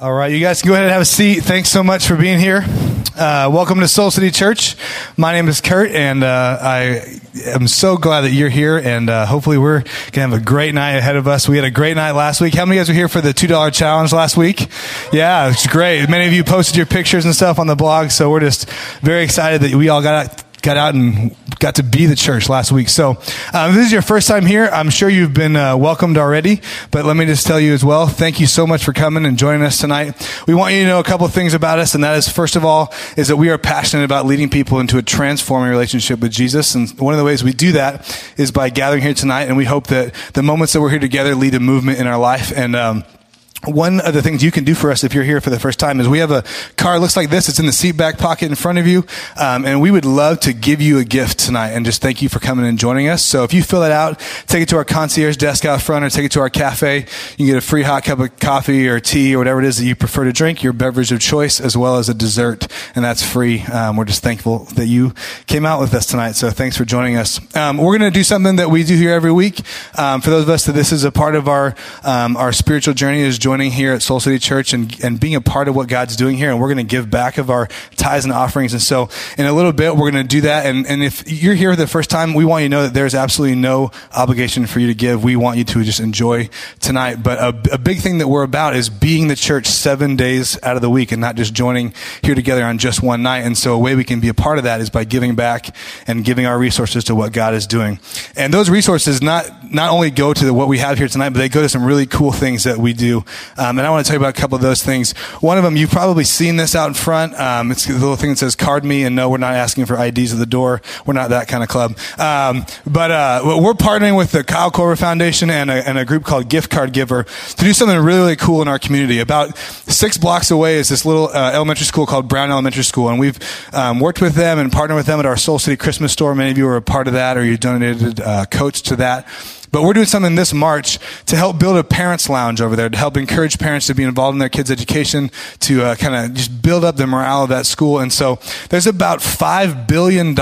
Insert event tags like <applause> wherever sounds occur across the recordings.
All right, you guys can go ahead and have a seat. Thanks so much for being here. Uh, welcome to Soul City Church. My name is Kurt, and uh, I am so glad that you're here. And uh, hopefully, we're gonna have a great night ahead of us. We had a great night last week. How many of you guys were here for the two dollar challenge last week? Yeah, it's great. Many of you posted your pictures and stuff on the blog, so we're just very excited that we all got got out and got to be the church last week. So, um, if this is your first time here, I'm sure you've been uh, welcomed already. But let me just tell you as well, thank you so much for coming and joining us tonight. We want you to know a couple things about us, and that is, first of all, is that we are passionate about leading people into a transforming relationship with Jesus. And one of the ways we do that is by gathering here tonight, and we hope that the moments that we're here together lead a movement in our life. And um, one of the things you can do for us if you're here for the first time is we have a card looks like this. It's in the seat back pocket in front of you. Um, and we would love to give you a gift tonight and just thank you for coming and joining us. So if you fill it out, take it to our concierge desk out front or take it to our cafe. You can get a free hot cup of coffee or tea or whatever it is that you prefer to drink, your beverage of choice, as well as a dessert. And that's free. Um, we're just thankful that you came out with us tonight. So thanks for joining us. Um, we're going to do something that we do here every week. Um, for those of us that this is a part of our, um, our spiritual journey is joining joining here at Soul City Church and, and being a part of what God's doing here. And we're going to give back of our tithes and offerings. And so in a little bit, we're going to do that. And, and if you're here for the first time, we want you to know that there's absolutely no obligation for you to give. We want you to just enjoy tonight. But a, a big thing that we're about is being the church seven days out of the week and not just joining here together on just one night. And so a way we can be a part of that is by giving back and giving our resources to what God is doing. And those resources not, not only go to the, what we have here tonight, but they go to some really cool things that we do um, and I want to tell you about a couple of those things. One of them, you've probably seen this out in front. Um, it's the little thing that says card me. And no, we're not asking for IDs at the door. We're not that kind of club. Um, but uh, we're partnering with the Kyle Korver Foundation and a, and a group called Gift Card Giver to do something really, really cool in our community. About six blocks away is this little uh, elementary school called Brown Elementary School. And we've um, worked with them and partnered with them at our Soul City Christmas store. Many of you are a part of that or you donated uh, coats to that. But we're doing something this March to help build a parents' lounge over there, to help encourage parents to be involved in their kids' education, to uh, kind of just build up the morale of that school. And so there's about $5 billion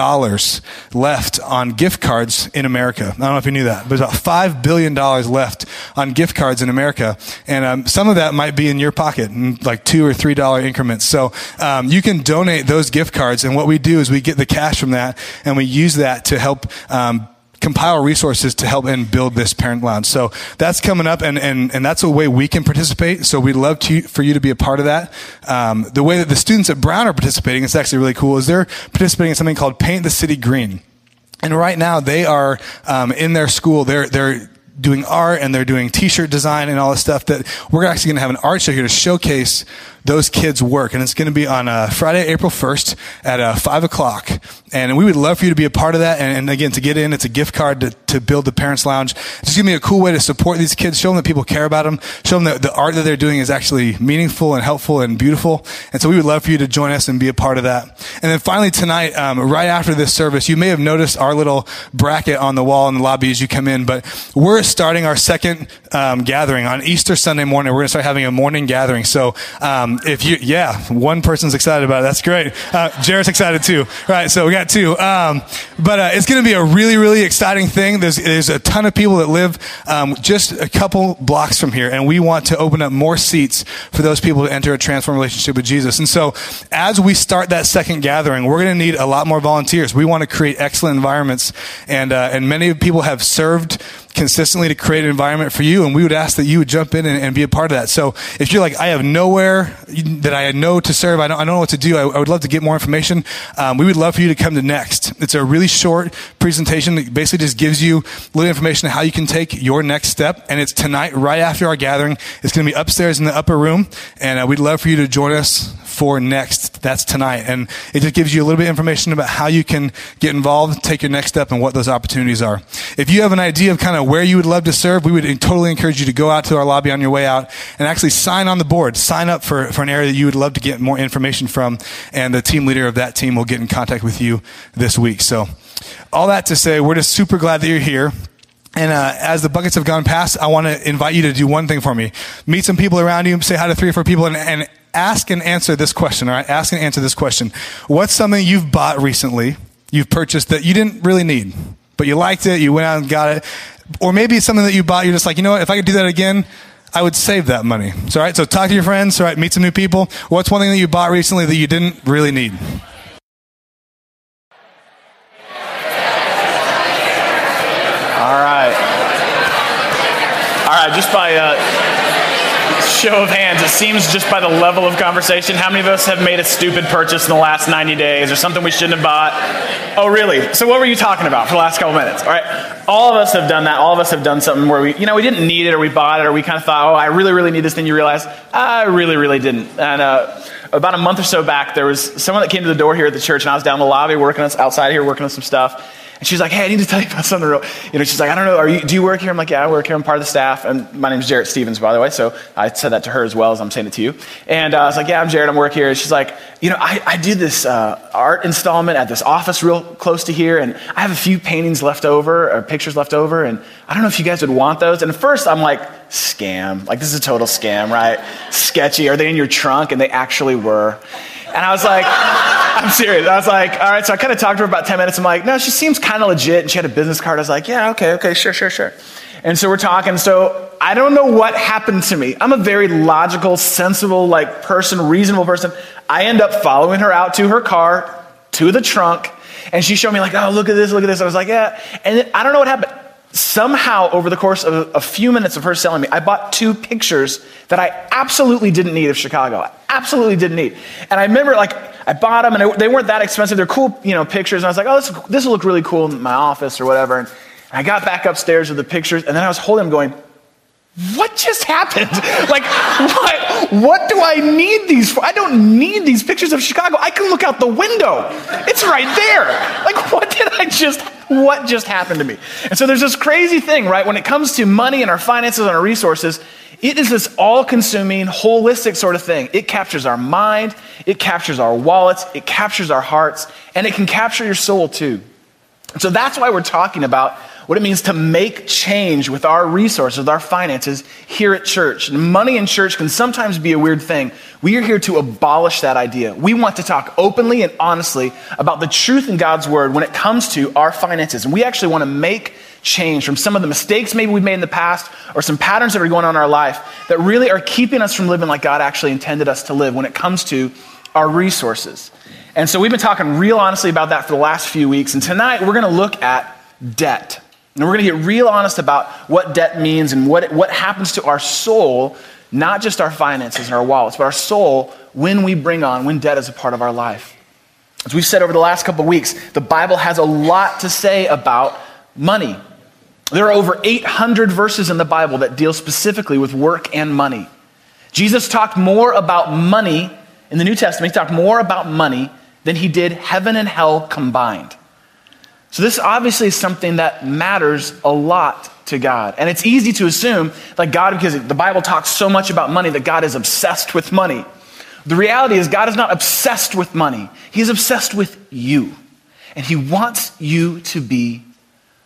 left on gift cards in America. I don't know if you knew that, but there's about $5 billion left on gift cards in America. And um, some of that might be in your pocket, in like two or three dollar increments. So um, you can donate those gift cards. And what we do is we get the cash from that and we use that to help um, compile resources to help and build this parent lounge. So that's coming up, and, and, and that's a way we can participate. So we'd love to, for you to be a part of that. Um, the way that the students at Brown are participating, it's actually really cool, is they're participating in something called Paint the City Green. And right now they are um, in their school. They're they're doing art and they're doing t-shirt design and all this stuff. That we're actually going to have an art show here to showcase those kids' work. And it's going to be on uh, Friday, April 1st at uh, 5 o'clock. And we would love for you to be a part of that. And, and again, to get in, it's a gift card to, to build the Parents Lounge. It's just going to be a cool way to support these kids, show them that people care about them, show them that the art that they're doing is actually meaningful and helpful and beautiful. And so we would love for you to join us and be a part of that. And then finally tonight, um, right after this service, you may have noticed our little bracket on the wall in the lobby as you come in, but we're starting our second um, gathering on Easter Sunday morning. We're going to start having a morning gathering. So um, if you, yeah, one person's excited about it. That's great. Uh, Jared's excited too. Right. So we got two. Um, but uh, it's going to be a really, really exciting thing. There's, there's a ton of people that live um, just a couple blocks from here, and we want to open up more seats for those people to enter a transformed relationship with Jesus. And so as we start that second gathering, we're going to need a lot more volunteers. We want to create excellent environments, and uh, and many people have served consistently to create an environment for you. And we would ask that you would jump in and, and, be a part of that. So if you're like, I have nowhere that I know to serve, I don't, I don't know what to do, I, I would love to get more information. Um, we would love for you to come to Next. It's a really short presentation that basically just gives you a little information on how you can take your next step. And it's tonight, right after our gathering. It's going to be upstairs in the upper room. And uh, we'd love for you to join us for next. That's tonight. And it just gives you a little bit of information about how you can get involved, take your next step, and what those opportunities are. If you have an idea of kind of where you would love to serve, we would totally encourage you to go out to our lobby on your way out and actually sign on the board. Sign up for, for an area that you would love to get more information from. And the team leader of that team will get in contact with you this week. So, all that to say, we're just super glad that you're here. And uh, as the buckets have gone past, I want to invite you to do one thing for me. Meet some people around you, say hi to three or four people, and, and ask and answer this question, all right? Ask and answer this question. What's something you've bought recently, you've purchased that you didn't really need, but you liked it, you went out and got it? Or maybe something that you bought, you're just like, you know what, if I could do that again, I would save that money. So, all right, so talk to your friends, all right, meet some new people. What's one thing that you bought recently that you didn't really need? All right. All right, just by uh, show of hands, it seems just by the level of conversation, how many of us have made a stupid purchase in the last 90 days or something we shouldn't have bought? Oh, really? So, what were you talking about for the last couple minutes? All right, all of us have done that. All of us have done something where we, you know, we didn't need it or we bought it or we kind of thought, oh, I really, really need this. Then you realize, I really, really didn't. And uh, about a month or so back, there was someone that came to the door here at the church, and I was down in the lobby working on, outside here working on some stuff. And she's like, hey, I need to tell you about something real. You know, she's like, I don't know, are you, do you work here? I'm like, yeah, I work here. I'm part of the staff. And my name's Jarrett Stevens, by the way. So I said that to her as well as I'm saying it to you. And uh, I was like, yeah, I'm Jarrett. I'm work here. And she's like, you know, I, I do this uh, art installment at this office real close to here. And I have a few paintings left over or pictures left over. And I don't know if you guys would want those. And at first I'm like, scam. Like, this is a total scam, right? Sketchy. Are they in your trunk? And they actually were. And I was like, <laughs> I'm serious. I was like, all right. So I kind of talked to her about 10 minutes. I'm like, no, she seems kind of legit. And she had a business card. I was like, yeah, okay, okay, sure, sure, sure. And so we're talking. So I don't know what happened to me. I'm a very logical, sensible, like person, reasonable person. I end up following her out to her car, to the trunk. And she showed me like, oh, look at this, look at this. I was like, yeah. And I don't know what happened somehow over the course of a, few minutes of her selling me, I bought two pictures that I absolutely didn't need of Chicago. I absolutely didn't need. And I remember like I bought them and they weren't that expensive. They're cool, you know, pictures. And I was like, oh, this, this will look really cool in my office or whatever. And I got back upstairs with the pictures and then I was holding them going, what just happened? <laughs> like, what, what do I need these for? I don't need these pictures of Chicago. I can look out the window. It's right there. Like, <laughs> what did I just, what just happened to me? And so there's this crazy thing, right? When it comes to money and our finances and our resources, it is this all consuming, holistic sort of thing. It captures our mind, it captures our wallets, it captures our hearts, and it can capture your soul too. So that's why we're talking about what it means to make change with our resources, with our finances here at church. And money in church can sometimes be a weird thing. We are here to abolish that idea. We want to talk openly and honestly about the truth in God's word when it comes to our finances. And we actually want to make change from some of the mistakes maybe we've made in the past or some patterns that are going on in our life that really are keeping us from living like God actually intended us to live when it comes to our resources. And so we've been talking real honestly about that for the last few weeks. And tonight we're going to look at debt. And we're going to get real honest about what debt means and what, what happens to our soul, not just our finances and our wallets, but our soul when we bring on, when debt is a part of our life. As we've said over the last couple weeks, the Bible has a lot to say about money. There are over 800 verses in the Bible that deal specifically with work and money. Jesus talked more about money in the New Testament, he talked more about money than he did heaven and hell combined. So, this obviously is something that matters a lot to God. And it's easy to assume that God, because the Bible talks so much about money, that God is obsessed with money. The reality is, God is not obsessed with money, He's obsessed with you. And He wants you to be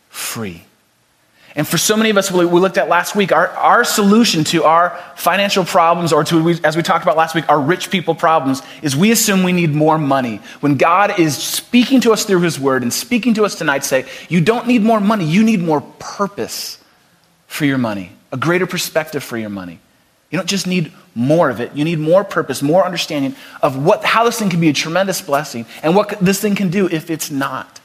free. And for so many of us, we looked at last week, our, our solution to our financial problems, or to, as we talked about last week, our rich people problems, is we assume we need more money. When God is speaking to us through His Word and speaking to us tonight, say, you don't need more money, you need more purpose for your money, a greater perspective for your money. You don't just need more of it, you need more purpose, more understanding of what, how this thing can be a tremendous blessing and what this thing can do if it's not.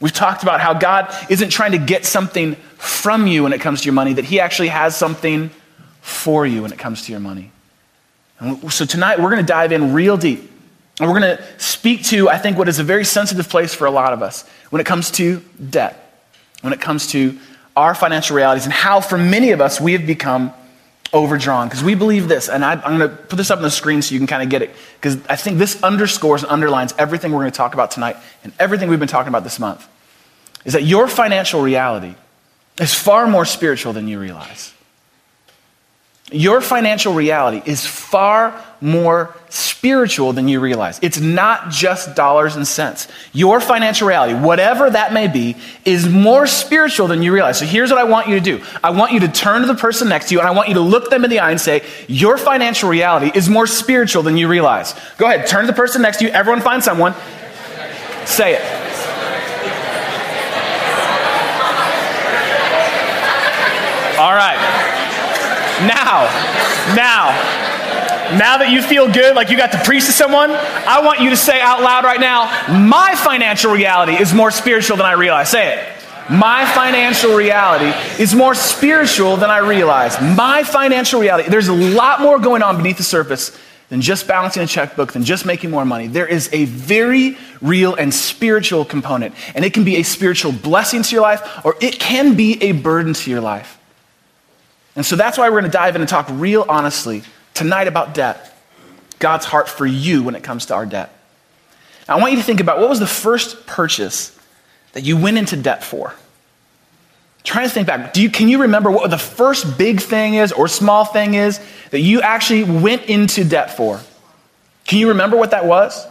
We've talked about how God isn't trying to get something from you when it comes to your money, that He actually has something for you when it comes to your money. And so tonight we're going to dive in real deep. And we're going to speak to, I think, what is a very sensitive place for a lot of us when it comes to debt, when it comes to our financial realities, and how for many of us we have become overdrawn. Because we believe this, and I, am going to put this up on the screen so you can kind of get it. Because I think this underscores and underlines everything we're going to talk about tonight and everything we've been talking about this month. Is that your financial reality is far more spiritual than you realize. Your financial reality is far more spiritual than you realize. It's not just dollars and cents. Your financial reality, whatever that may be, is more spiritual than you realize. So here's what I want you to do I want you to turn to the person next to you and I want you to look them in the eye and say, Your financial reality is more spiritual than you realize. Go ahead, turn to the person next to you. Everyone find someone. Say it. All right. Now, now, now that you feel good, like you got to preach to someone, I want you to say out loud right now, my financial reality is more spiritual than I realize. Say it. My financial reality is more spiritual than I realize. My financial reality, there's a lot more going on beneath the surface than just balancing a checkbook, than just making more money. There is a very real and spiritual component. And it can be a spiritual blessing to your life, or it can be a burden to your life. And so that's why we're going to dive in and talk real honestly tonight about debt. God's heart for you when it comes to our debt. Now, I want you to think about what was the first purchase that you went into debt for? Trying to think back. Do you, can you remember what the first big thing is or small thing is that you actually went into debt for? Can you remember what that was?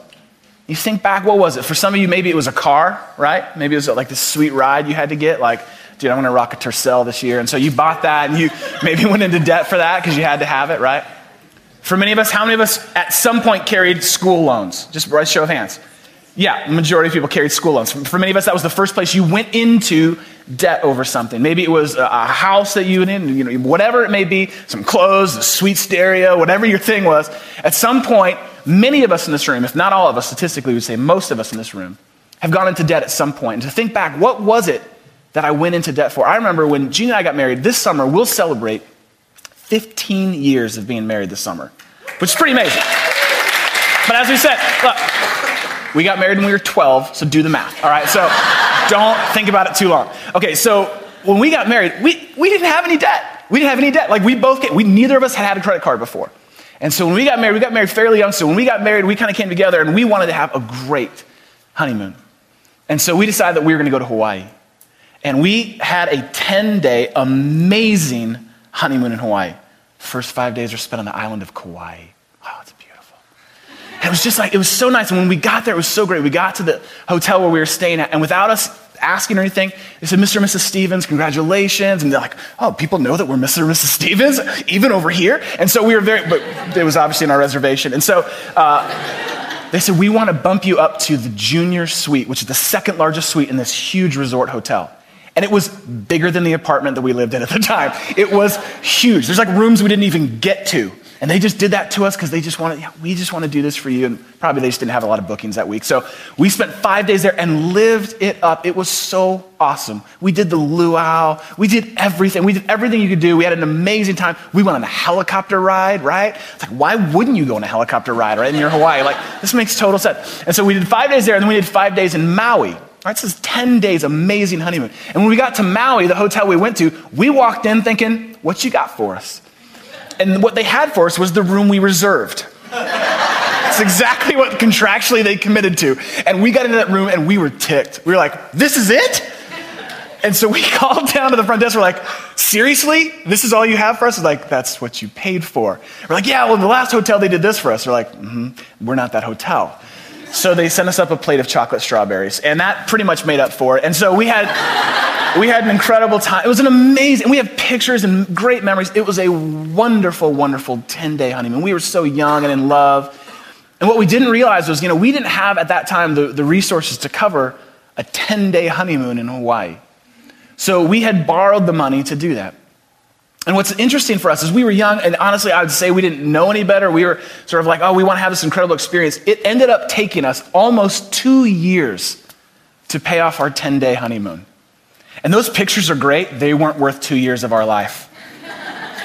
You think back, what was it? For some of you, maybe it was a car, right? Maybe it was like this sweet ride you had to get, like, dude, I'm gonna rock a Tercel this year. And so you bought that and you <laughs> maybe went into debt for that because you had to have it, right? For many of us, how many of us at some point carried school loans? Just by show of hands. Yeah, the majority of people carried school loans. For many of us, that was the first place you went into debt over something. Maybe it was a house that you went in, you know, whatever it may be, some clothes, a sweet stereo, whatever your thing was. At some point, many of us in this room, if not all of us, statistically, would say most of us in this room, have gone into debt at some point. And to think back, what was it that I went into debt for? I remember when Jeanne and I got married, this summer, we'll celebrate 15 years of being married this summer, which is pretty amazing. But as we said, look, we got married when we were 12, so do the math, all right? So don't think about it too long. Okay, so when we got married, we, we didn't have any debt. We didn't have any debt. Like we both, get, we, neither of us had had a credit card before. And so when we got married, we got married fairly young. So when we got married, we kind of came together and we wanted to have a great honeymoon. And so we decided that we were going to go to Hawaii. And we had a 10 day amazing honeymoon in Hawaii. First five days were spent on the island of Kauai. Wow, it's beautiful. It was just like, it was so nice. And when we got there, it was so great. We got to the hotel where we were staying at, and without us asking or anything, they said, Mr. and Mrs. Stevens, congratulations. And they're like, oh, people know that we're Mr. and Mrs. Stevens, even over here. And so we were very, but it was obviously in our reservation. And so, uh, they said, We want to bump you up to the junior suite, which is the second largest suite in this huge resort hotel. And it was bigger than the apartment that we lived in at the time. It was huge. There's like rooms we didn't even get to. And they just did that to us because they just wanted, yeah, we just want to do this for you. And probably they just didn't have a lot of bookings that week. So we spent five days there and lived it up. It was so awesome. We did the luau. We did everything. We did everything you could do. We had an amazing time. We went on a helicopter ride, right? It's like, why wouldn't you go on a helicopter ride, right? In your Hawaii. Like, this makes total sense. And so we did five days there and then we did five days in Maui. Right, this is 10 days, amazing honeymoon. And when we got to Maui, the hotel we went to, we walked in thinking, what you got for us? And what they had for us was the room we reserved. It's exactly what contractually they committed to. And we got into that room and we were ticked. We were like, this is it? And so we <laughs> called down to the front desk. We're like, seriously? This is all you have for us? We're like, that's what you paid for. We're like, yeah, well, the last hotel they did this for us. We're like, mm-hmm, we're not that hotel. So they sent us up a plate of chocolate strawberries, and that pretty much made up for it. And so we had we had an incredible time. It was an amazing. We have pictures and great memories. It was a wonderful, wonderful 10-day honeymoon. We were so young and in love. And what we didn't realize was, you know, we didn't have at that time the, the resources to cover a 10-day honeymoon in Hawaii. So we had borrowed the money to do that. And what's interesting for us is we were young, and honestly, I would say we didn't know any better. We were sort of like, oh, we want to have this incredible experience. It ended up taking us almost two years to pay off our 10 day honeymoon. And those pictures are great. They weren't worth two years of our life.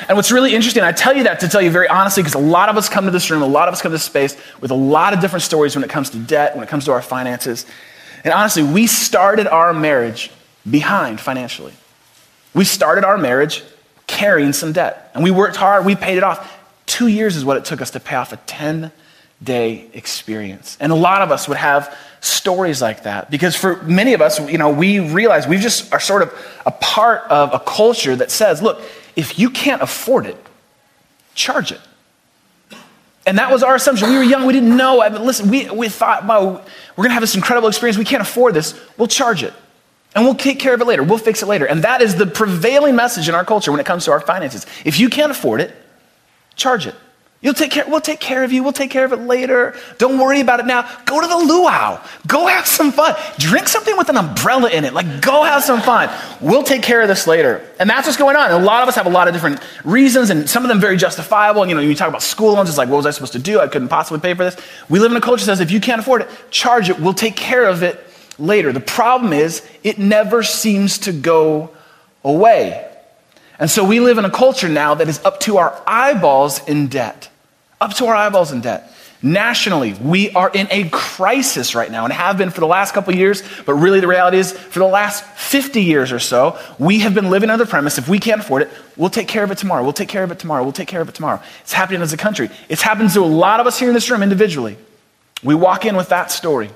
And what's really interesting, I tell you that to tell you very honestly, because a lot of us come to this room, a lot of us come to this space with a lot of different stories when it comes to debt, when it comes to our finances. And honestly, we started our marriage behind financially. We started our marriage carrying some debt. And we worked hard, we paid it off. Two years is what it took us to pay off a 10 day experience. And a lot of us would have stories like that because for many of us, you know, we realize we just are sort of a part of a culture that says, look, if you can't afford it, charge it. And that was our assumption. We were young, we didn't know. I mean, listen, we, we thought, wow, we're going to have this incredible experience. We can't afford this. We'll charge it. And we'll take care of it later. We'll fix it later. And that is the prevailing message in our culture when it comes to our finances. If you can't afford it, charge it. You'll take care, we'll take care of you. We'll take care of it later. Don't worry about it now. Go to the luau. Go have some fun. Drink something with an umbrella in it. Like, go have some fun. We'll take care of this later. And that's what's going on. And a lot of us have a lot of different reasons, and some of them very justifiable. And, you know, you talk about school loans, it's like, what was I supposed to do? I couldn't possibly pay for this. We live in a culture that says if you can't afford it, charge it. We'll take care of it later. The problem is, it never seems to go away. And so we live in a culture now that is up to our eyeballs in debt up to our eyeballs in debt. Nationally, we are in a crisis right now and have been for the last couple years, but really the reality is for the last 50 years or so, we have been living under the premise if we can't afford it, we'll take care of it tomorrow. We'll take care of it tomorrow. We'll take care of it tomorrow. It's happening as a country. It's happened to a lot of us here in this room individually. We walk in with that story.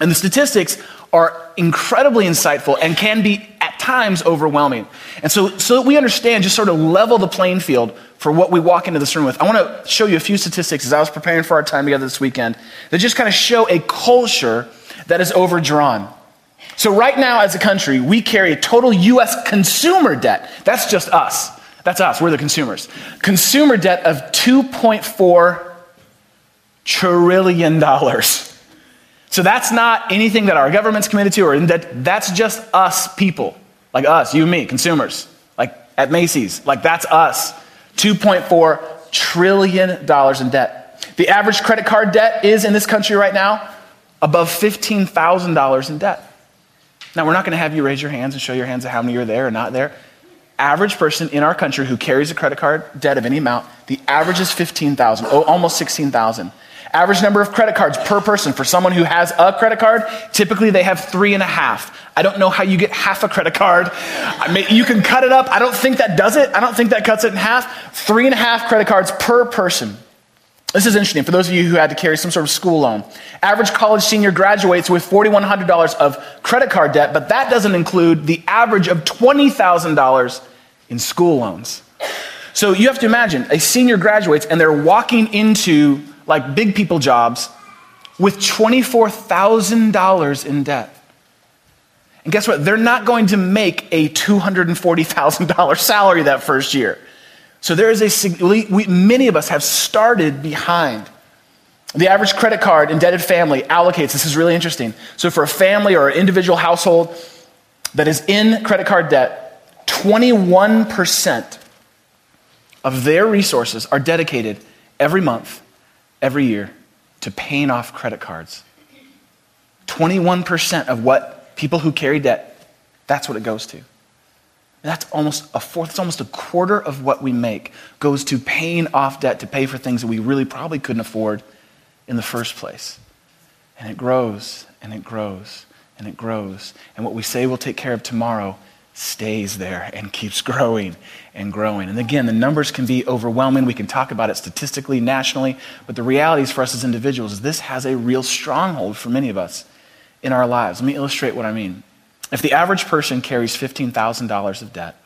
And the statistics are incredibly insightful and can be at times overwhelming. And so, so that we understand, just sort of level the playing field for what we walk into this room with, I want to show you a few statistics as I was preparing for our time together this weekend that just kind of show a culture that is overdrawn. So, right now, as a country, we carry a total U.S. consumer debt. That's just us. That's us. We're the consumers. Consumer debt of $2.4 trillion. So that's not anything that our government's committed to, or that, that's just us people, like us, you and me, consumers, like at Macy's, like that's us. $2.4 trillion in debt. The average credit card debt is in this country right now above $15,000 in debt. Now, we're not going to have you raise your hands and show your hands of how many are there or not there. Average person in our country who carries a credit card debt of any amount, the average is 15,000, oh, almost 16,000. Average number of credit cards per person for someone who has a credit card, typically they have three and a half. I don't know how you get half a credit card. You can cut it up. I don't think that does it. I don't think that cuts it in half. Three and a half credit cards per person. This is interesting for those of you who had to carry some sort of school loan. Average college senior graduates with $4,100 of credit card debt, but that doesn't include the average of $20,000 in school loans. So you have to imagine a senior graduates and they're walking into like big people jobs, with $24,000 in debt. And guess what? They're not going to make a $240,000 salary that first year. So there is a, we, many of us have started behind. The average credit card indebted family allocates, this is really interesting. So for a family or an individual household that is in credit card debt, 21% of their resources are dedicated every month every year to paying off credit cards. 21% of what people who carry debt, that's what it goes to. That's almost a fourth, it's almost a quarter of what we make goes to paying off debt to pay for things that we really probably couldn't afford in the first place. And it grows and it grows and it grows. And what we say we'll take care of tomorrow stays there and keeps <laughs> growing and growing. And again, the numbers can be overwhelming. We can talk about it statistically, nationally, but the reality is for us as individuals is this has a real stronghold for many of us in our lives. Let me illustrate what I mean. If the average person carries $15,000 of debt,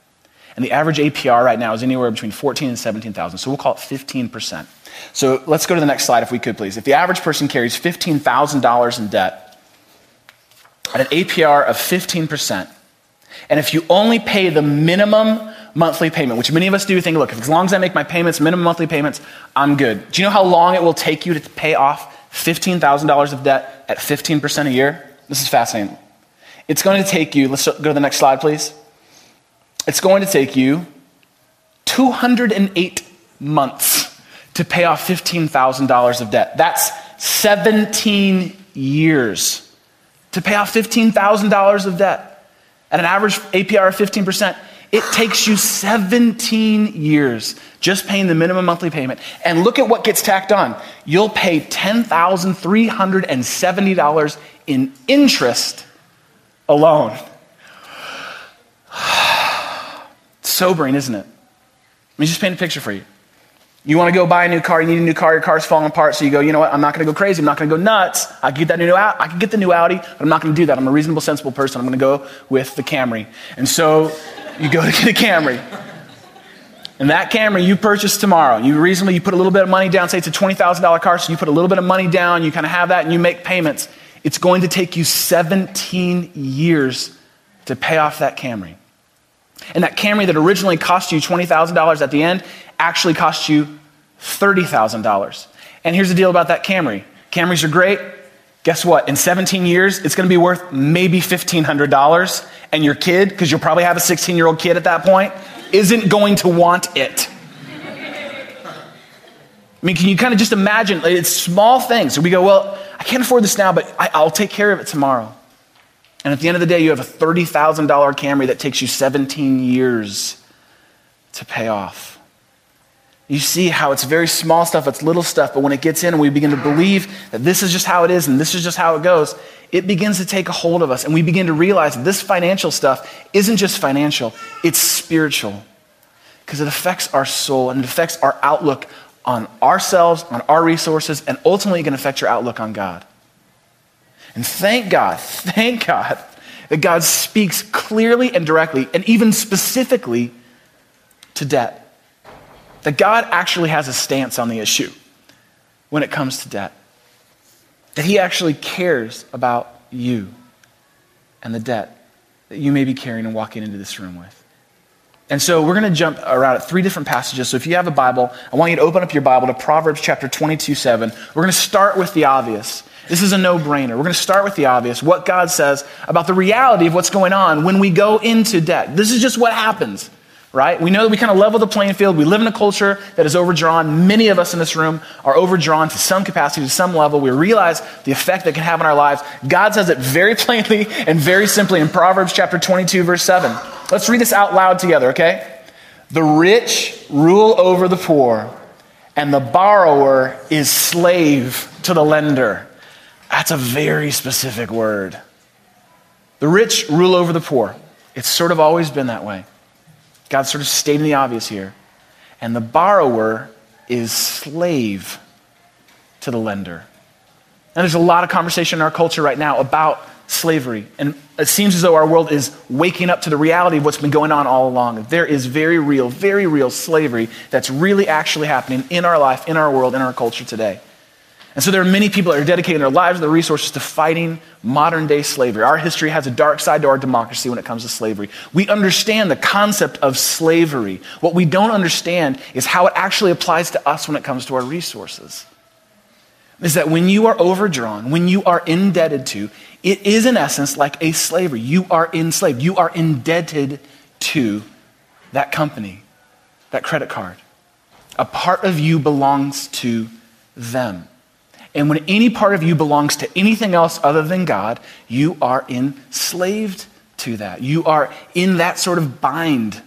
and the average APR right now is anywhere between 14 and 17,000, so we'll call it 15%. So let's go to the next slide if we could please. If the average person carries $15,000 in debt at an APR of 15%, and if you only pay the minimum monthly payment, which many of us do think, look, as long as I make my payments, minimum monthly payments, I'm good. Do you know how long it will take you to pay off $15,000 of debt at 15% a year? This is fascinating. It's going to take you, let's go to the next slide, please. It's going to take you 208 months to pay off $15,000 of debt. That's 17 years to pay off $15,000 of debt at an average APR of 15%, it takes you 17 years just paying the minimum monthly payment. And look at what gets tacked on. You'll pay $10,370 in interest alone. <sighs> Sobering, isn't it? Let me just paint a picture for you. You want to go buy a new car, you need a new car, your car's falling apart, so you go, you know what, I'm not going to go crazy, I'm not going to go nuts. I can get that new I can get the new Audi, but I'm not going to do that. I'm a reasonable, sensible person. I'm going to go with the Camry. And so you go to get a Camry. And that Camry you purchase tomorrow, you reasonably you put a little bit of money down, say it's a $20,000 car, so you put a little bit of money down, you kind of have that and you make payments. It's going to take you 17 years to pay off that Camry. And that Camry that originally cost you $20,000 at the end actually cost you $30,000. And here's the deal about that Camry Camrys are great. Guess what? In 17 years, it's going to be worth maybe $1,500. And your kid, because you'll probably have a 16 year old kid at that point, isn't going to want it. I mean, can you kind of just imagine? It's small things. We go, well, I can't afford this now, but I, will take care of it tomorrow. And at the end of the day, you have a $30,000 Camry that takes you 17 years to pay off. You see how it's very small stuff, it's little stuff, but when it gets in and we begin to believe that this is just how it is and this is just how it goes, it begins to take a hold of us. And we begin to realize that this financial stuff isn't just financial, it's spiritual. Because it affects our soul and it affects our outlook on ourselves, on our resources, and ultimately it can affect your outlook on God. And thank God, <laughs> thank God that God speaks clearly and directly and even specifically to debt that God actually has a stance on the issue when it comes to debt. That He actually cares about you and the debt that you may be carrying and walking into this room with. And so we're going to jump around at three different passages. So if you have a Bible, I want you to open up your Bible to Proverbs chapter 22 7. We're going to start with the obvious. This is a no brainer. We're going to start with the obvious what God says about the reality of what's going on when we go into debt. This is just what happens right? We know that we kind of level the playing field. We live in a culture that is overdrawn. Many of us in this room are overdrawn to some capacity, to some level. We realize the effect that can have on our lives. God says it very <laughs> plainly and very simply in Proverbs chapter 22, verse 7. Let's read this out loud together, okay? The rich rule over the poor, and the borrower is slave to the lender. That's a very specific word. The rich rule over the poor. It's sort of always been that way. God's sort of stating the obvious here. And the borrower is slave to the lender. And there's a lot of conversation in our culture right now about slavery. And it seems as though our world is waking up to the reality of what's been going on all along. There is very real, very real slavery that's really actually happening in our life, in our world, in our culture today. And so there are many people that are dedicating their lives and their resources to fighting modern day slavery. Our history has a dark side to our democracy when it comes to slavery. We understand the concept of slavery. What we don't understand is how it actually applies to us when it comes to our resources. Is that when you are overdrawn, when you are indebted to, it is in essence like a slavery. You are enslaved. You are indebted to that company, that credit card. A part of you belongs to them. And when any part of you belongs to anything else other than God, you are enslaved to that. You are in that sort of bind,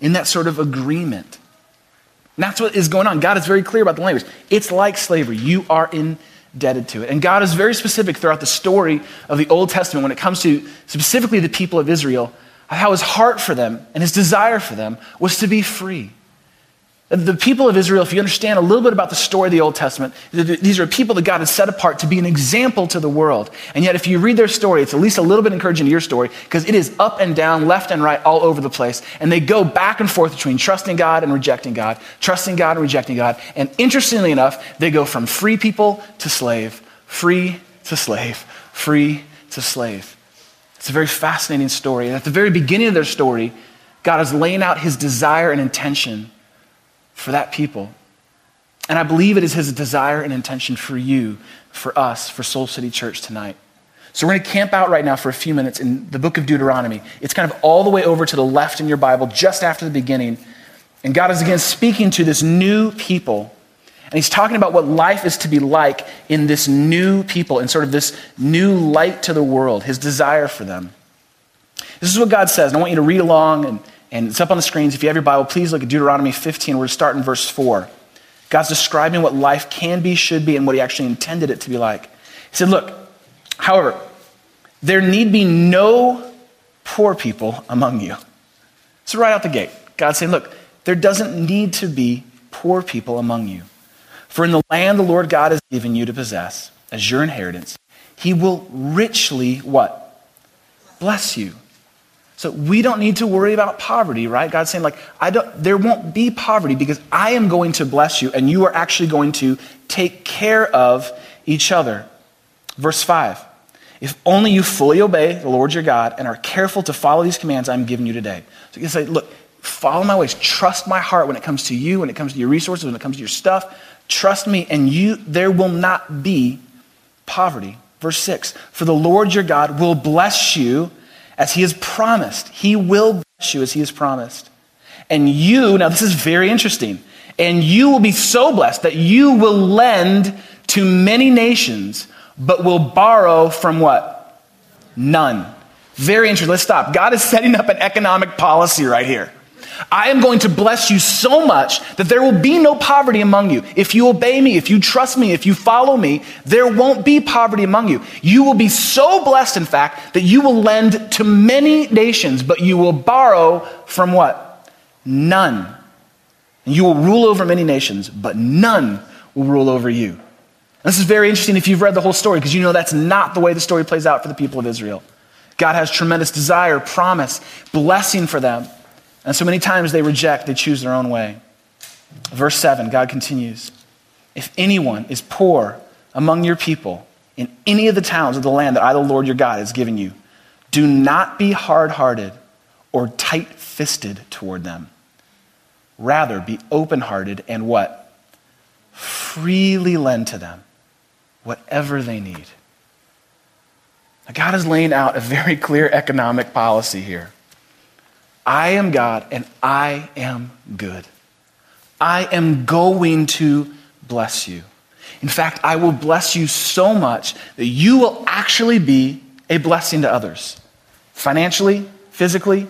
in that sort of agreement. And that's what is going on. God is very clear about the language. It's like slavery. You are indebted to it. And God is very specific throughout the story of the Old Testament when it comes to specifically the people of Israel, how his heart for them and his desire for them was to be free. The people of Israel, if you understand a little bit about the story of the Old Testament, these are people that God has set apart to be an example to the world. And yet, if you read their story, it's at least a little bit encouraging to your story because it is up and down, left and right, all over the place. And they go back and forth between trusting God and rejecting God, trusting God and rejecting God. And interestingly enough, they go from free people to slave, free to slave, free to slave. It's a very fascinating story. And at the very beginning of their story, God is laying out his desire and intention for that people. And I believe it is his desire and intention for you, for us, for Soul City Church tonight. So we're going to camp out right now for a few minutes in the book of Deuteronomy. It's kind of all the way over to the left in your Bible, just after the beginning. And God is again speaking to this new people. And he's talking about what life is to be like in this new people, in sort of this new light to the world, his desire for them. This is what God says. And I want you to read along and, and it's up on the screens. If you have your Bible, please look at Deuteronomy 15. We're going to start in verse 4. God's describing what life can be, should be, and what he actually intended it to be like. He said, Look, however, there need be no poor people among you. So, right out the gate, God's saying, Look, there doesn't need to be poor people among you. For in the land the Lord God has given you to possess as your inheritance, he will richly what? Bless you. So we don't need to worry about poverty, right? God's saying, like, I don't, there won't be poverty because I am going to bless you and you are actually going to take care of each other. Verse 5 If only you fully obey the Lord your God and are careful to follow these commands I'm giving you today. So you can say, look, follow my ways. Trust my heart when it comes to you, when it comes to your resources, when it comes to your stuff. Trust me, and you there will not be poverty. Verse 6 For the Lord your God will bless you as he has promised. He will bless you as he has promised. And you, now this is very interesting, and you will be so blessed that you will lend to many nations, but will borrow from what? None. Very interesting. Let's stop. God is setting up an economic policy right here. I am going to bless you so much that there will be no poverty among you. If you obey me, if you trust me, if you follow me, there won't be poverty among you. You will be so blessed, in fact, that you will lend to many nations, but you will borrow from what? None. And you will rule over many nations, but none will rule over you. This is very interesting if you've read the whole story, because you know that's not the way the story plays out for the people of Israel. God has tremendous desire, promise, blessing for them. And so many times they reject, they choose their own way. Verse 7, God continues If anyone is poor among your people in any of the towns of the land that I, the Lord your God, has given you, do not be hard hearted or tight fisted toward them. Rather, be open hearted and what? Freely lend to them whatever they need. Now, God is laying out a very clear economic policy here. I am God and I am good. I am going to bless you. In fact, I will bless you so much that you will actually be a blessing to others. Financially, physically,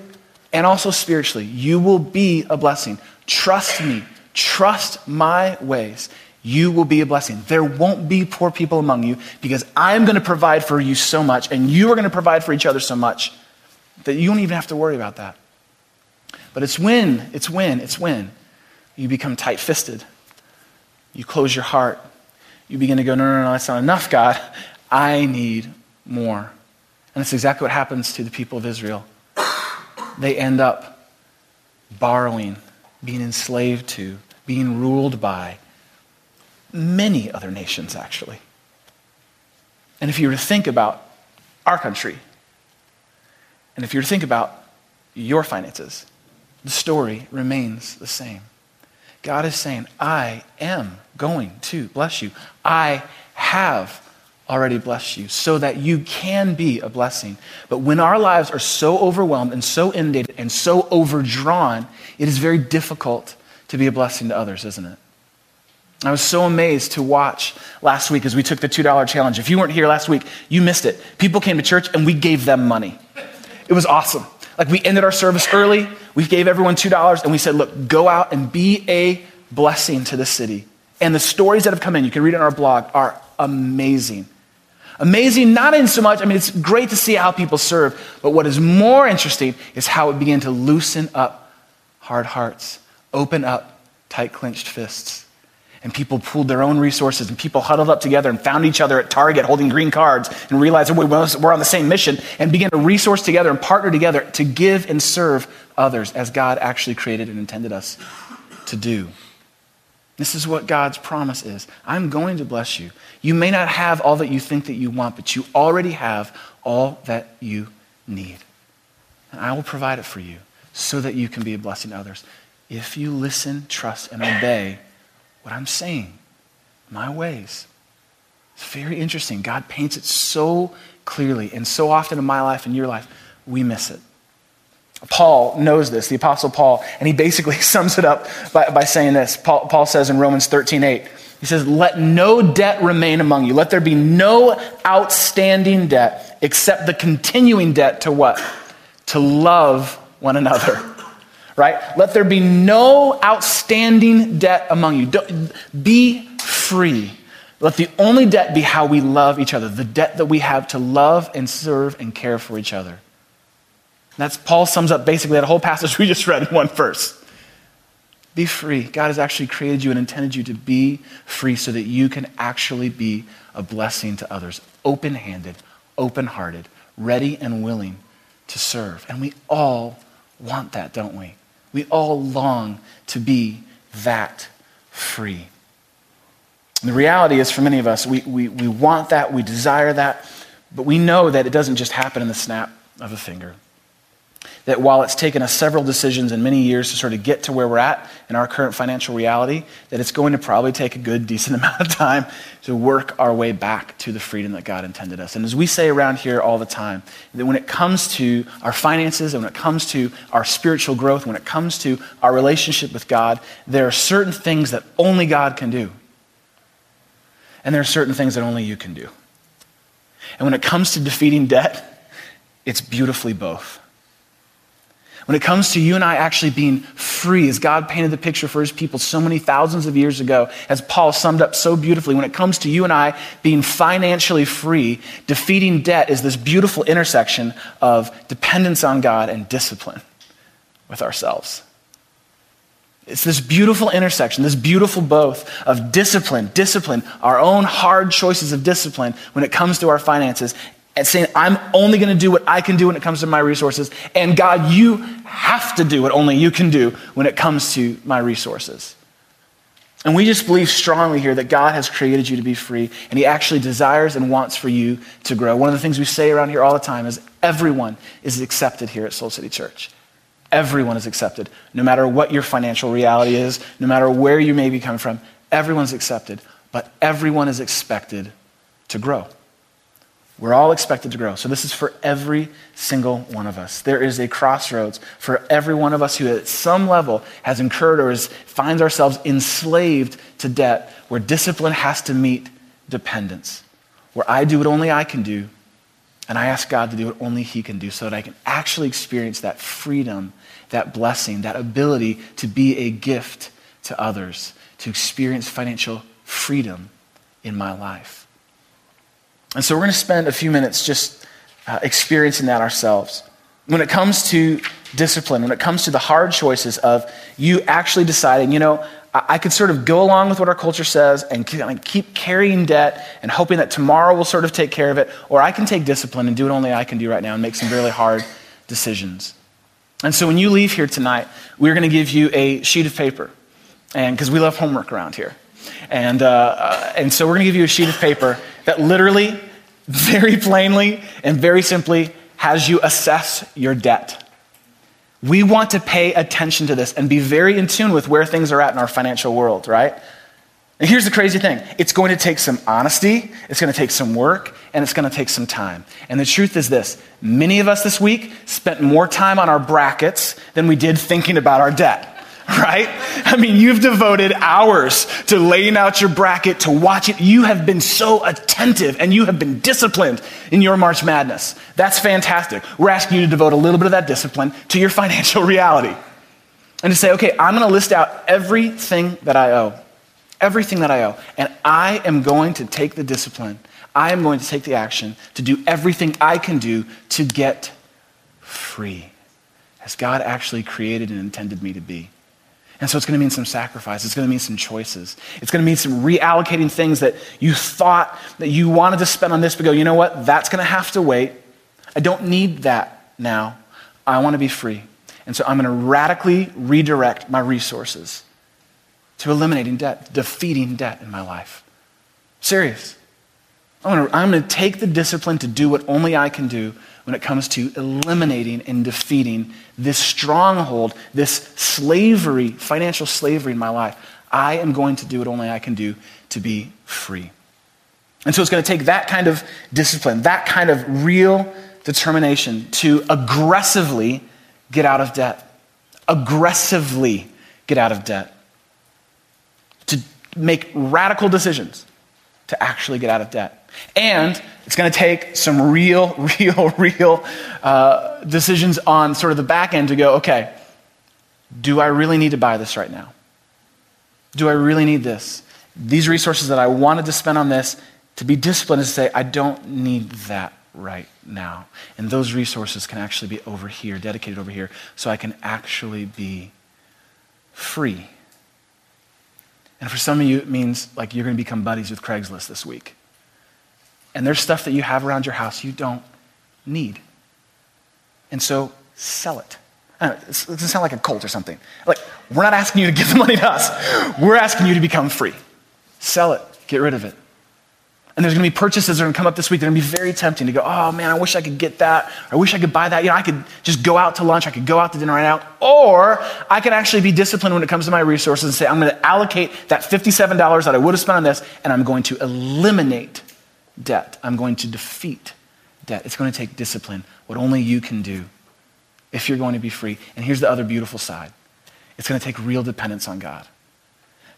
and also spiritually. You will be a blessing. Trust me. Trust my ways. You will be a blessing. There won't be poor people among you because I'm going to provide for you so much and you are going to provide for each other so much that you don't even have to worry about that. But it's when, it's when, it's when you become tight fisted. You close your heart. You begin to go, no, no, no, that's not enough, God. I need more. And that's exactly what happens to the people of Israel. They end up borrowing, being enslaved to, being ruled by many other nations, actually. And if you were to think about our country, and if you were to think about your finances, the story remains the same. God is saying, I am going to bless you. I have already blessed you so that you can be a blessing. But when our lives are so overwhelmed and so inundated and so overdrawn, it is very difficult to be a blessing to others, isn't it? I was so amazed to watch last week as we took the $2 challenge. If you weren't here last week, you missed it. People came to church and we gave them money. It was awesome. Like we ended our service early, we gave everyone $2, and we said, look, go out and be a blessing to the city. And the stories that have come in, you can read it on our blog, are amazing. Amazing, not in so much, I mean, it's great to see how people serve, but what is more interesting is how it began to loosen up hard hearts, open up tight clenched fists and people pooled their own resources and people huddled up together and found each other at Target holding green cards and realized we're on the same mission and began to resource together and partner together to give and serve others as God actually created and intended us to do. This is what God's promise is. I'm going to bless you. You may not have all that you think that you want, but you already have all that you need. And I will provide it for you so that you can be a blessing to others. If you listen, trust, and obey what I'm saying, my ways. It's very interesting. God paints it so clearly, and so often in my life and your life, we miss it. Paul knows this, the Apostle Paul, and he basically <laughs> sums it up by, by saying this. Paul, Paul says in Romans 13 8, he says, Let no debt remain among you. Let there be no outstanding debt except the continuing debt to what? To love one another right? Let there be no outstanding debt among you. Don't, be free. Let the only debt be how we love each other, the debt that we have to love and serve and care for each other. That's Paul sums up basically that whole passage <laughs> we just read in one verse. Be free. God has actually created you and intended you to be free so that you can actually be a blessing to others, open handed, open hearted, ready and willing to serve. And we all want that, don't we? We all long to be that free. The reality is, for many of us, we, we, we want that, we desire that, but we know that it doesn't just happen in the snap of a finger. That while it's taken us several decisions and many years to sort of get to where we're at in our current financial reality, that it's going to probably take a good, <laughs> decent amount of time to work our way back to the freedom that God intended us. And as we say around here all the time, that when it comes to our finances and when it comes to our spiritual growth, when it comes to our relationship with God, there are certain things that only God can do. And there are certain things that only you can do. And when it comes to defeating debt, it's beautifully both. When it comes to you and I actually being free, as God painted the picture for his people so many thousands of years ago, as Paul summed up so beautifully, when it comes to you and I being financially free, defeating debt is this beautiful intersection of dependence on God and discipline with ourselves. It's this beautiful intersection, this beautiful both of discipline, discipline, our own hard choices of discipline when it comes to our finances, and saying, I'm only going to do what I can do when it comes to my resources. And God, you have to do what only you can do when it comes to my resources. And we just believe strongly here that God has created you to be free, and He actually desires and wants for you to grow. One of the things we say around here all the time is everyone is accepted here at Soul City Church. Everyone is accepted, no matter what your financial reality is, no matter where you may be coming from. Everyone's accepted, but everyone is expected to grow. We're all expected to grow. So, this is for every single one of us. There is a crossroads for every one of us who, at some level, has incurred or is, finds ourselves enslaved to debt, where discipline has to meet dependence, where I do what only I can do, and I ask God to do what only He can do so that I can actually experience that freedom, that blessing, that ability to be a gift to others, to experience financial freedom in my life. And so we're going to spend a few minutes just uh, experiencing that ourselves. When it comes to discipline, when it comes to the hard choices of you actually deciding, you know, I, I could sort of go along with what our culture says and keep carrying debt and hoping that tomorrow will sort of take care of it, or I can take discipline and do what only I can do right now and make some really hard decisions. And so when you leave here tonight, we're going to give you a sheet of paper, and because we love homework around here. And, uh, uh, and so we're going to give you a sheet of paper that literally, very plainly, and very simply has you assess your debt. We want to pay attention to this and be very in tune with where things are at in our financial world, right? And here's the crazy thing it's going to take some honesty, it's going to take some work, and it's going to take some time. And the truth is this many of us this week spent more time on our brackets than we did thinking about our debt <laughs> right? I mean, you've devoted hours to laying out your bracket, to watch it. You have been so attentive and you have been disciplined in your March Madness. That's fantastic. We're asking you to devote a little bit of that discipline to your <laughs> financial reality and to say, okay, I'm going to list out everything that I owe, everything that I owe, and I am going to take the discipline. I am going to take the action to do everything I can do to get free as God actually created and intended me to be. And so it's going to mean some sacrifice. It's going to mean some choices. It's going to mean some reallocating things that you thought that you wanted to spend on this, but go, you know what? That's going to have to wait. I don't need that now. I want to be free. And so I'm going to radically redirect my resources to eliminating debt, defeating debt in my life. Serious. I'm going, to, I'm going to take the discipline to do what only I can do when it comes to eliminating and defeating this stronghold, this slavery, financial slavery in my life. I am going to do what only I can do to be free. And so it's going to take that kind of discipline, that kind of real determination to aggressively get out of debt. Aggressively get out of debt. To make radical decisions to actually get out of debt. And it's going to take some real, <laughs> real, real uh, decisions on sort of the back end to go, okay, do I really need to buy this right now? Do I really need this? These resources that I wanted to spend on this, to be disciplined is to say, I don't need that right now. And those resources can actually be over here, dedicated over here, so I can actually be free. And for some of you, it means like you're going to become buddies with Craigslist this week and there's stuff that you have around your house you don't need. And so sell it. Uh, know, it doesn't sound like a cult or something. Like, we're not asking you to give the money to us. We're asking you to become free. Sell it. Get rid of it. And there's going to be purchases that are going to come up this week. They're going to be very tempting to go, oh man, I wish I could get that. I wish I could buy that. You know, I could just go out to lunch. I could go out to dinner right now. Or I can actually be disciplined when it comes to my resources and say, I'm going to allocate that $57 that I would have spent on this, and I'm going to eliminate debt. I'm going to defeat debt. It's going to take discipline, what only you can do if you're going to be free. And here's the other beautiful side it's going to take real dependence on God.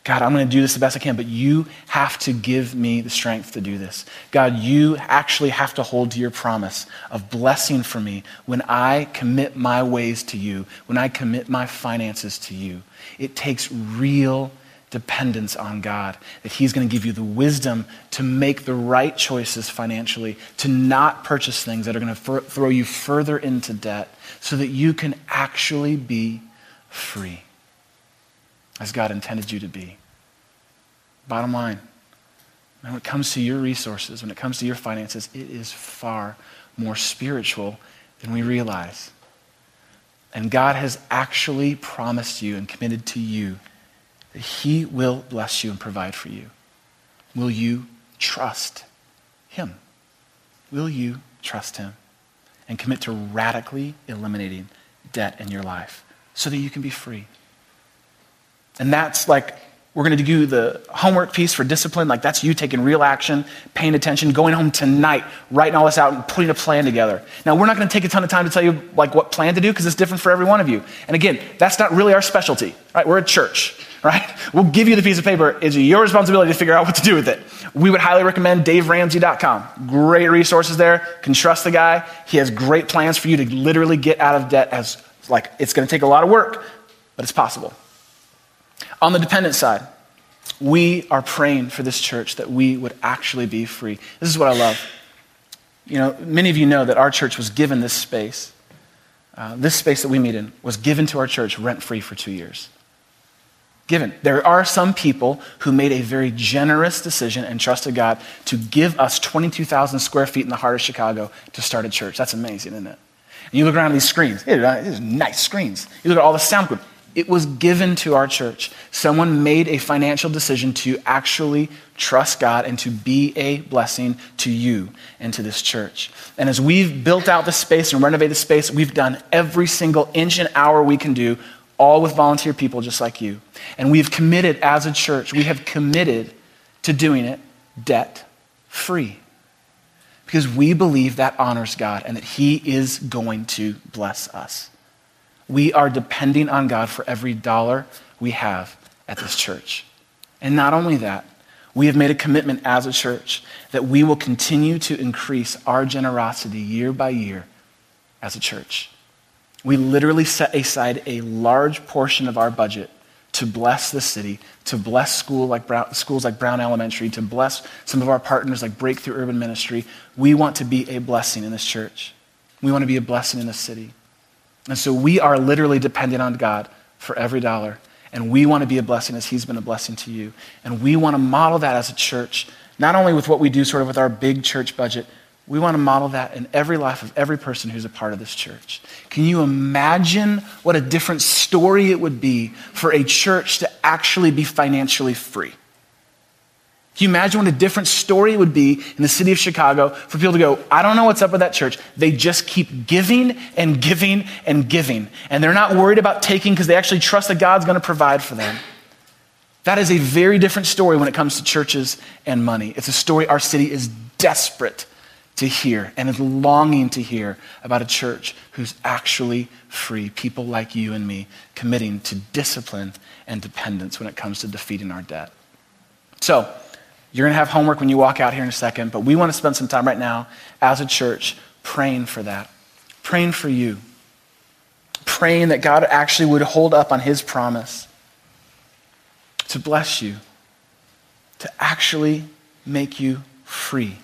God, I'm going to do this the best I can, but you have to give me the strength to do this. God, you actually have to hold to your promise of blessing for me when I commit my ways to you, when I commit my finances to you. It takes real dependence on God, that He's going to give you the wisdom to make the right choices financially, to not purchase things that are going to throw you further into debt, so that you can actually be free as God intended you to be. Bottom line, when it comes to your resources, when it comes to your finances, it is far more spiritual than we realize. And God has actually promised you and committed to you that He will bless you and provide for you. Will you trust Him? Will you trust Him and commit to radically eliminating debt in your life so that you can be free? And that's like, we're going to do the homework piece for discipline. Like, that's you taking real action, paying attention, going home tonight, writing all this out, and putting a plan together. Now, we're not going to take a ton of time to tell you, like, what plan to do because it's different for every one of you. And again, that's not really our specialty, right? We're a church, right? We'll give you the piece of paper. It's your responsibility to figure out what to do with it. We would highly recommend daveramsey.com. Great resources there. Can trust the guy. He has great plans for you to literally get out of debt as, like, it's going to take a lot of work, but it's possible. On the dependent side, we are praying for this church that we would actually be free. This is what I love. You know, many of you know that our church was given this space. Uh, this space that we meet in was given to our church rent free for two years. Given. There are some people who made a very generous decision and trusted God to give us 22,000 square feet in the heart of Chicago to start a church. That's amazing, isn't it? And you look around at these screens. These nice screens. You look at all the sound equipment. It was given to our church. Someone made a financial decision to actually trust God and to be a blessing to you and to this church. And as we've built out the space and renovated the space, we've done every single inch and hour we can do, all with volunteer people just like you. And we've committed as a church, we have committed to doing it debt free. Because we believe that honors God and that He is going to bless us. We are depending on God for every dollar we have at this church. And not only that, we have made a commitment as a church that we will continue to increase our generosity year by year as a church. We literally set aside a large portion of our budget to bless the city, to bless school like Brown, schools like Brown Elementary, to bless some of our partners like Breakthrough Urban Ministry. We want to be a blessing in this church. We want to be a blessing in this city. And so we are literally dependent on God for every dollar. And we want to be a blessing as He's been a blessing to you. And we want to model that as a church, not only with what we do sort of with our big church budget, we want to model that in every life of every person who's a part of this church. Can you imagine what a different story it would be for a church to actually be financially free? Can you imagine what a different story it would be in the city of Chicago for people to go, I don't know what's up with that church. They just keep giving and giving and giving. And they're not worried about taking because they actually trust that God's going to provide for them. That is a very different story when it comes to churches and money. It's a story our city is desperate to hear and is longing to hear about a church who's actually free. People like you and me committing to discipline and dependence when it comes to defeating our debt. So, you're going to have homework when you walk out here in a second, but we want to spend some time right now as a church praying for that, praying for you, praying that God actually would hold up on his promise to bless you, to actually make you free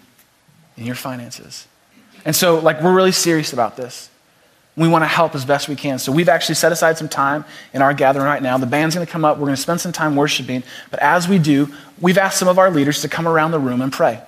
in your finances. And so, like, we're really serious about this. We want to help as best we can. So we've actually set aside some time in our gathering right now. The band's going to come up. We're going to spend some time worshiping. But as we do, we've asked some of our leaders to come around the room and pray.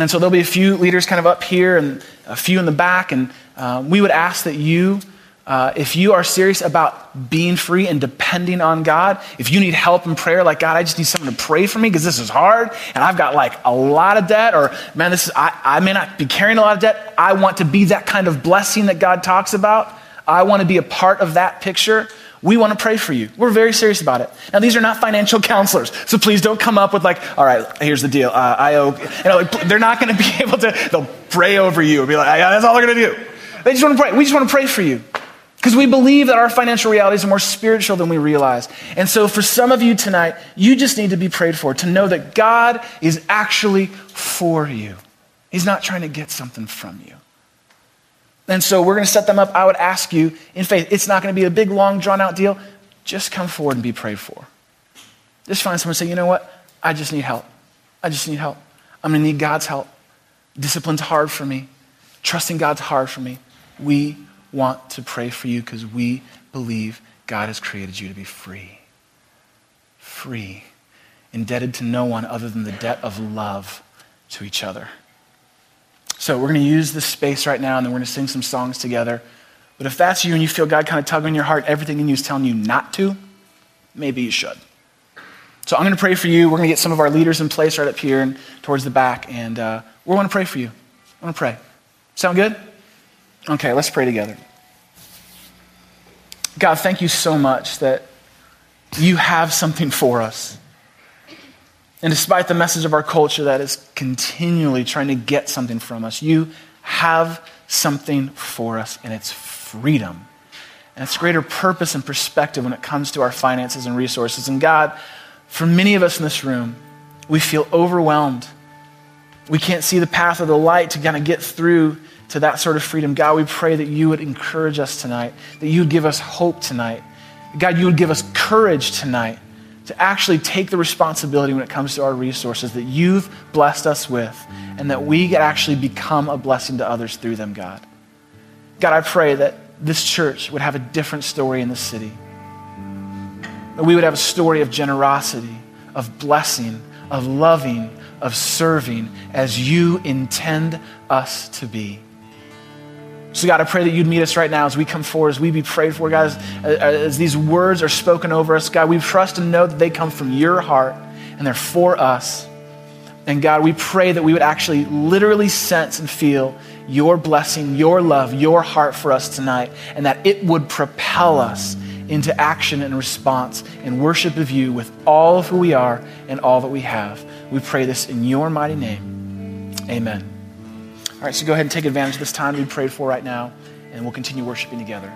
And so there'll be a few leaders kind of up here and a few in the back. And uh, we would ask that you Uh, if you are serious about being free and depending on God, if you need help in prayer, like God, I just need someone to pray for me because this is hard and I've got like a lot of debt, or man, this is, I, I may not be carrying a lot of debt. I want to be that kind of blessing that God talks about. I want to be a part of that picture. We want to pray for you. We're very serious about it. Now, these are not financial <laughs> counselors, so please don't come up with like, all right, here's the deal. Uh, I owe, you know, like, <laughs> they're not going to be <laughs> able to, they'll pray over you and be like, that's all they're going to do. They just want to pray. We just want to pray for you. Because we believe that our financial realities are more spiritual than we realize. And so, for some of you tonight, you just need to be prayed for to know that God is actually for you. He's not trying to get something from you. And so, we're going to set them up. I would ask you in faith, it's not going to be a big, long, drawn out deal. Just come forward and be prayed for. Just find someone and say, you know what? I just need help. I just need help. I'm going to need God's help. Discipline's hard for me. Trusting God's hard for me. We want to pray for you because we believe God has created you to be free. Free. Indebted to no one other than the debt of love to each other. So we're going to use this space right now and then we're going to sing some songs together. But if that's you and you feel God kind of tugging your heart, everything in you is telling you not to, maybe you should. So I'm going to pray for you. We're going to get some of our leaders in place right up here and towards the back. And uh, we want to pray for you. I want to pray. Sound good? Okay, let's pray together. God, thank you so much that you have something for us. And despite the message of our culture that is continually trying to get something from us, you have something for us, and it's freedom. And it's greater purpose and perspective when it comes to our finances and resources. And God, for many of us in this room, we feel overwhelmed. We can't see the path of the light to kind of get through to that sort of freedom. God, we pray that you would encourage us tonight, that you would give us hope tonight. God, you would give us courage tonight to actually take the responsibility when it comes to our resources that you've blessed us with, and that we could actually become a blessing to others through them, God. God, I pray that this church would have a different story in the city. That we would have a story of generosity, of blessing, of loving, of serving as you intend us to be. So, God, I pray that you'd meet us right now as we come forward, as we be prayed for, God, as, as these words are spoken over us. God, we trust and know that they come from your heart and they're for us. And God, we pray that we would actually literally sense and feel your blessing, your love, your heart for us tonight, and that it would propel us into action and response in worship of you with all of who we are and all that we have. We pray this in your mighty name. Amen. All right, so go ahead and take advantage of this time we prayed for right now, and we'll continue worshiping together.